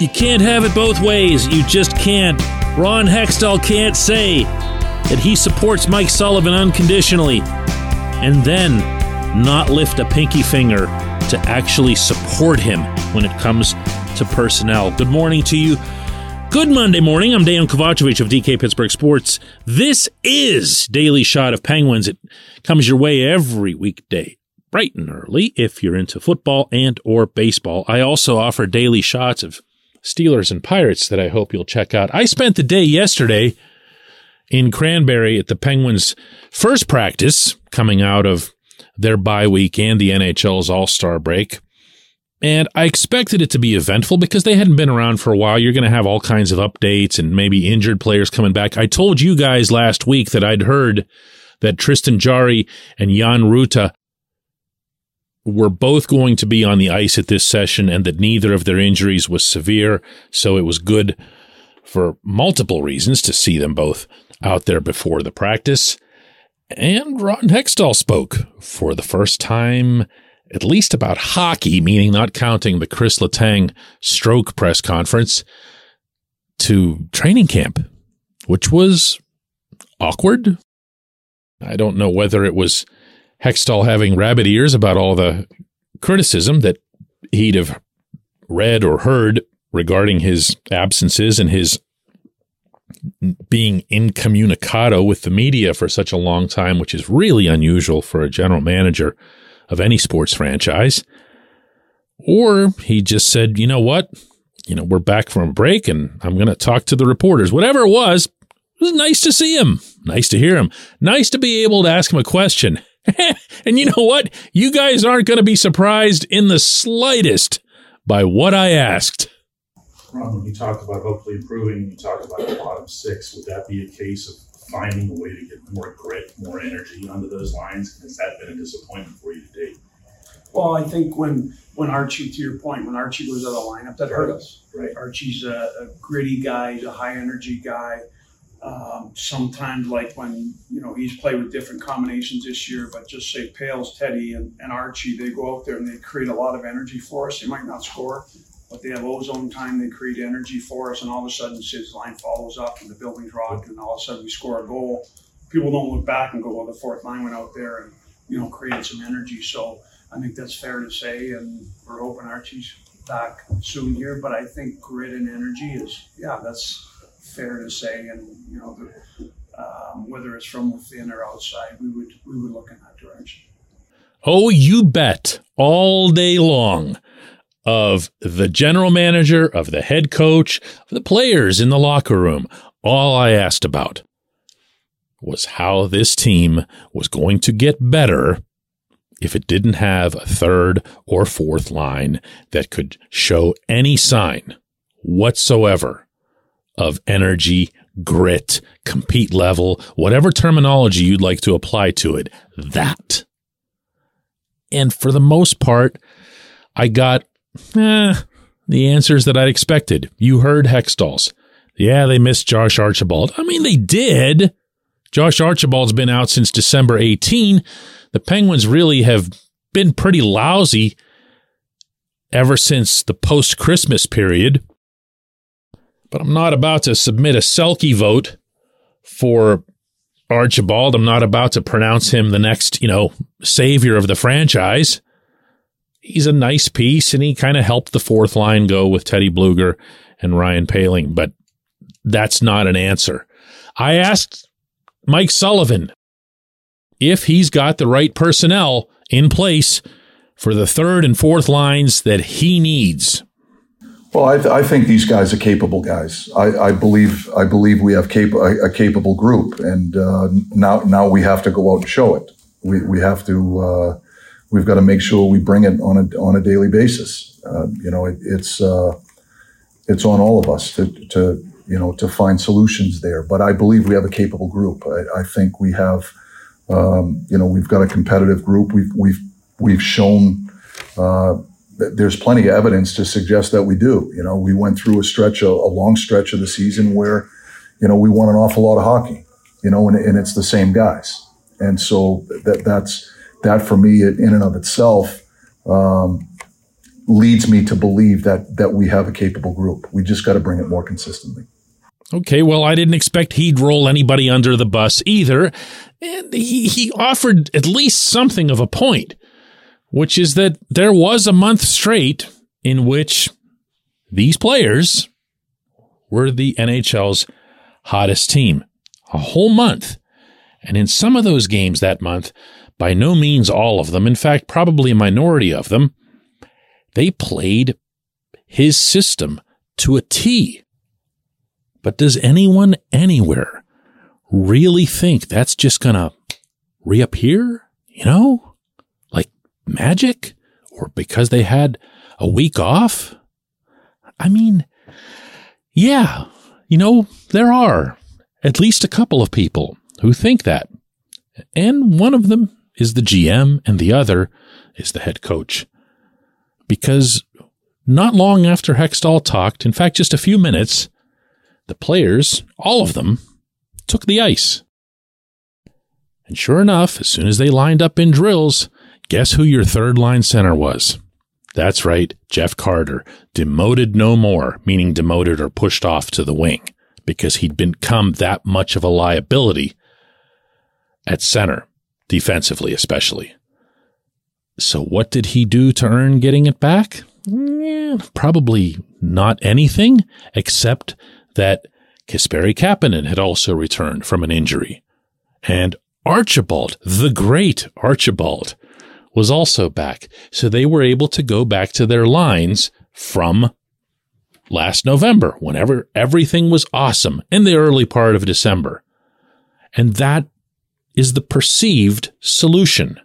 You can't have it both ways. You just can't. Ron Hextall can't say that he supports Mike Sullivan unconditionally and then not lift a pinky finger to actually support him when it comes to personnel. Good morning to you. Good Monday morning. I'm Dan Kovacevic of DK Pittsburgh Sports. This is Daily Shot of Penguins. It comes your way every weekday, bright and early, if you're into football and or baseball. I also offer daily shots of Steelers and Pirates that I hope you'll check out. I spent the day yesterday in Cranberry at the Penguins' first practice coming out of their bye week and the NHL's All Star break. And I expected it to be eventful because they hadn't been around for a while. You're going to have all kinds of updates and maybe injured players coming back. I told you guys last week that I'd heard that Tristan Jarry and Jan Rutta were both going to be on the ice at this session and that neither of their injuries was severe. So it was good for multiple reasons to see them both out there before the practice. And Ron Hextall spoke for the first time at least about hockey, meaning not counting the Chris Letang stroke press conference, to training camp, which was awkward. I don't know whether it was Hextall having rabbit ears about all the criticism that he'd have read or heard regarding his absences and his being incommunicado with the media for such a long time, which is really unusual for a general manager of any sports franchise. Or he just said, you know what? You know, we're back from a break and I'm going to talk to the reporters. Whatever it was, it was nice to see him. Nice to hear him. Nice to be able to ask him a question. and you know what? You guys aren't going to be surprised in the slightest by what I asked. Ron, when you talked about hopefully improving, you talked about the bottom six. Would that be a case of finding a way to get more grit, more energy onto those lines? Has that been a disappointment for you to date? Well, I think when when Archie, to your point, when Archie was out of the lineup, that hurt us. Right. Archie's a, a gritty guy, he's a high energy guy. Um, sometimes, like when you know he's played with different combinations this year, but just say Pales, Teddy, and, and Archie, they go out there and they create a lot of energy for us. They might not score, but they have ozone time. They create energy for us, and all of a sudden, Sid's line follows up, and the building's rocked, and all of a sudden we score a goal. People don't look back and go, "Well, the fourth line went out there and you know created some energy." So I think that's fair to say, and we're hoping Archie's back soon here. But I think grit and energy is, yeah, that's fair to say, and you know, the, um, whether it's from within or outside, we would we would look in that direction. Oh, you bet all day long of the general manager, of the head coach, of the players in the locker room. All I asked about was how this team was going to get better if it didn't have a third or fourth line that could show any sign whatsoever of energy, grit, compete level, whatever terminology you'd like to apply to it. That. And for the most part, I got eh, the answers that I'd expected. You heard Hextall's. Yeah, they missed Josh Archibald. I mean, they did. Josh Archibald's been out since December 18. The Penguins really have been pretty lousy ever since the post Christmas period. But I'm not about to submit a Selke vote for Archibald. I'm not about to pronounce him the next, you know, savior of the franchise. He's a nice piece and he kind of helped the fourth line go with Teddy Bluger and Ryan Poehling, but that's not an answer. I asked Mike Sullivan if he's got the right personnel in place for the third and fourth lines that he needs. Well, I, th- I think these guys are capable guys. I, I believe I believe we have cap- a, a capable group, and uh, now now we have to go out and show it. We, we have to uh, we've got to make sure we bring it on a on a daily basis. Uh, you know, it, it's uh, it's on all of us to, to you know to find solutions there. But I believe we have a capable group. I, I think we have um, you know we've got a competitive group. We've we've we've shown uh, there's plenty of evidence to suggest that we do. You know, we went through a stretch, a, a, long stretch of the season where, you know, we won an awful lot of hockey. You know, and, and it's the same guys, and so that that's that for me in and of itself um, leads me to believe that that we have a capable group. We just got to bring it more consistently. Okay, well, I didn't expect he'd roll anybody under the bus either. And he, he offered at least something of a point which is that there was a month straight in which these players were the NHL's hottest team. A whole month. And in some of those games that month, by no means all of them, in fact, probably a minority of them, they played his system to a T. But does anyone anywhere really think that's just going to reappear? You know? Magic or because they had a week off? I mean, yeah, you know, there are at least a couple of people who think that. And one of them is the GM and the other is the head coach. Because not long after Hextall talked, in fact, just a few minutes, the players, all of them, took the ice. And sure enough, as soon as they lined up in drills, Guess who your third line center was? That's right, Jeff Carter, demoted no more, meaning demoted or pushed off to the wing, because he'd become that much of a liability at center, defensively especially. So what did he do to earn getting it back? Probably not anything, except that Kasperi Kapanen had also returned from an injury. And Archibald, the great Archibald, was also back. So they were able to go back to their lines from last November, whenever everything was awesome in the early part of December. And that is the perceived solution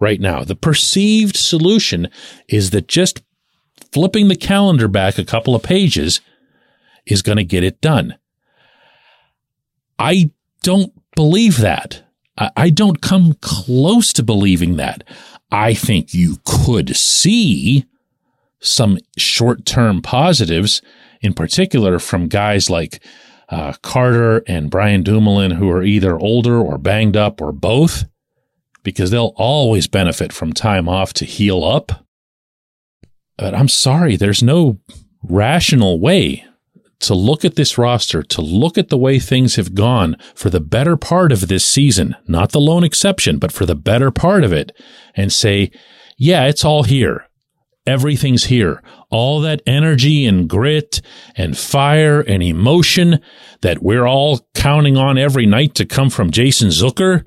right now. The perceived solution is that just flipping the calendar back a couple of pages is going to get it done. I don't believe that. I don't come close to believing that. I think you could see some short term positives, in particular from guys like uh, Carter and Brian Dumoulin, who are either older or banged up or both, because they'll always benefit from time off to heal up. But I'm sorry, there's no rational way to look at this roster, to look at the way things have gone for the better part of this season, not the lone exception, but for the better part of it, and say, yeah, it's all here. Everything's here. All that energy and grit and fire and emotion that we're all counting on every night to come from Jason Zucker,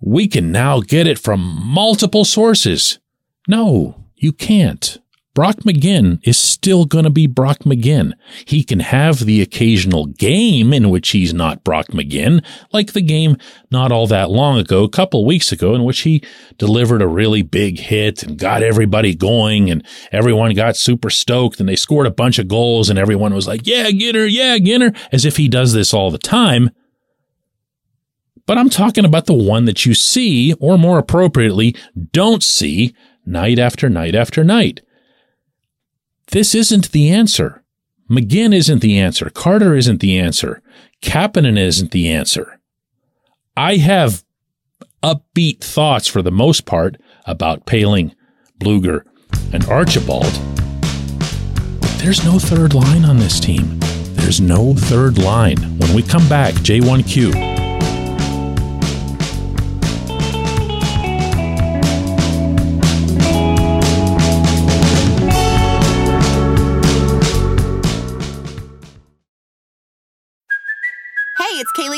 we can now get it from multiple sources. No, you can't. Brock McGinn is still going to be Brock McGinn. He can have the occasional game in which he's not Brock McGinn, like the game not all that long ago, a couple weeks ago, in which he delivered a really big hit and got everybody going and everyone got super stoked and they scored a bunch of goals and everyone was like, yeah, get her, yeah, get her, as if he does this all the time. But I'm talking about the one that you see, or more appropriately, don't see night after night after night. This isn't the answer. McGinn isn't the answer. Carter isn't the answer. Kapanen isn't the answer. I have upbeat thoughts for the most part about Poehling, Bluger, and Archibald. But There's no third line on this team. There's no third line. When we come back, J1Q.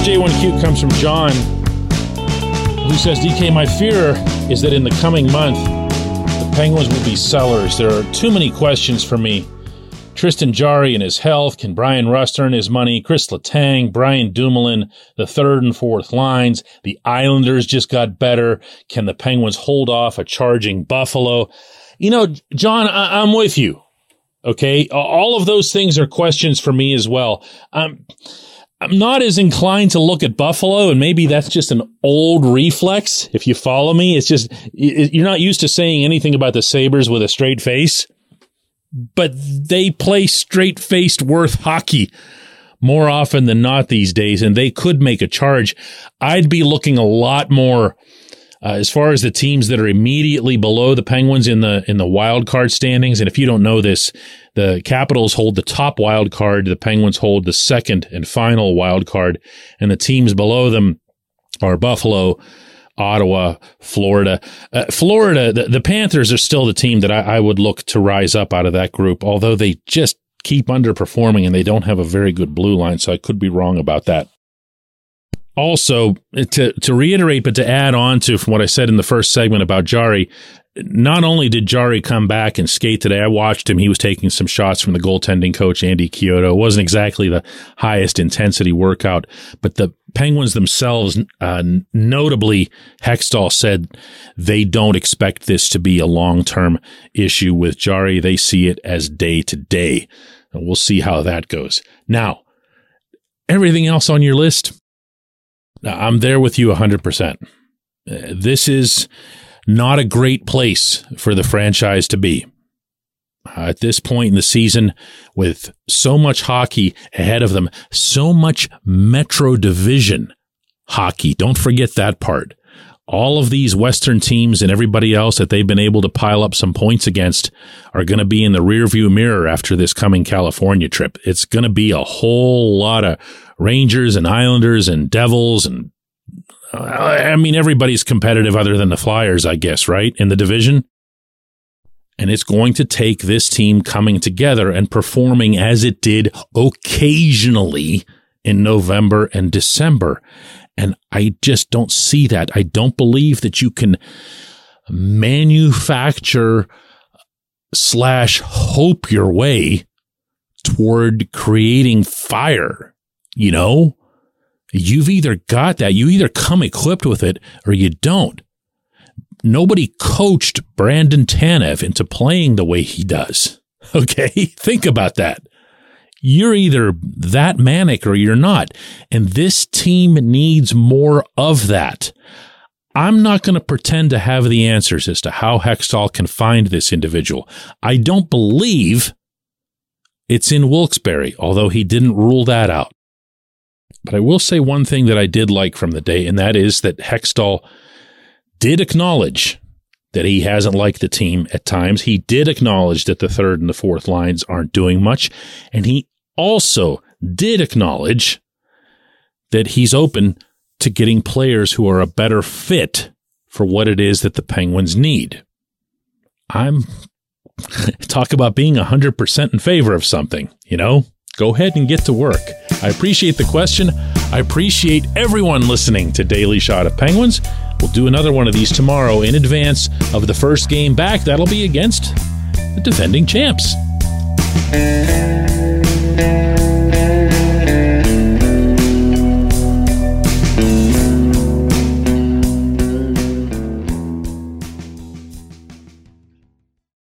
Today's J1Q comes from John, who says, DK, my fear is that in the coming month, the Penguins will be sellers. There are too many questions for me. Tristan Jarry and his health, can Bryan Rust earn his money, Chris Letang, Brian Dumoulin, the third and fourth lines, the Islanders just got better. Can the Penguins hold off a charging Buffalo? You know, John, I- am with you. Okay. All of those things are questions for me as well. Um, I'm not as inclined to look at Buffalo, and maybe that's just an old reflex. If you follow me, it's just you're not used to saying anything about the Sabres with a straight face, but they play straight faced worth hockey more often than not these days, and they could make a charge. I'd be looking a lot more uh, as far as the teams that are immediately below the Penguins in the in the wild card standings, and if you don't know this, the Capitals hold the top wild card, the Penguins hold the second and final wild card, and the teams below them are Buffalo, Ottawa, Florida. Uh, Florida, the, the, Panthers are still the team that I, I would look to rise up out of that group, although they just keep underperforming and they don't have a very good blue line, so I could be wrong about that also to to reiterate, but to add on to from what I said in the first segment about Jarry, not only did Jarry come back and skate today, I watched him. He was taking some shots from the goaltending coach, Andy Chiodo. It wasn't exactly the highest intensity workout, but the Penguins themselves, uh, notably, Hextall said they don't expect this to be a long term issue with Jarry. They see it as day to day. We'll see how that goes. Now, everything else on your list, I'm there with you 100%. Uh, this is not a great place for the franchise to be. Uh, at this point in the season, with so much hockey ahead of them, so much Metro Division hockey. Don't forget that part. All of these Western teams and everybody else that they've been able to pile up some points against are going to be in the rearview mirror after this coming California trip. It's going to be a whole lot of Rangers and Islanders and Devils and I mean everybody's competitive other than the Flyers, I guess, right? In the division. And it's going to take this team coming together and performing as it did occasionally in November and December. And I just don't see that. I don't believe that you can manufacture slash hope your way toward creating fire you know, you've either got that, you either come equipped with it or you don't. Nobody coached Brandon Tanev into playing the way he does. Okay. Think about that. You're either that manic or you're not. And this team needs more of that. I'm not going to pretend to have the answers as to how Hextall can find this individual. I don't believe it's in Wilkes-Barre, although he didn't rule that out. But I will say one thing that I did like from the day, and that is that Hextall did acknowledge that he hasn't liked the team at times. He did acknowledge that the third and the fourth lines aren't doing much. And he also did acknowledge that he's open to getting players who are a better fit for what it is that the Penguins need. I'm talk about being 100% in favor of something, you know? Go ahead and get to work. I appreciate the question. I appreciate everyone listening to Daily Shot of Penguins. We'll do another one of these tomorrow in advance of the first game back. That'll be against the defending champs.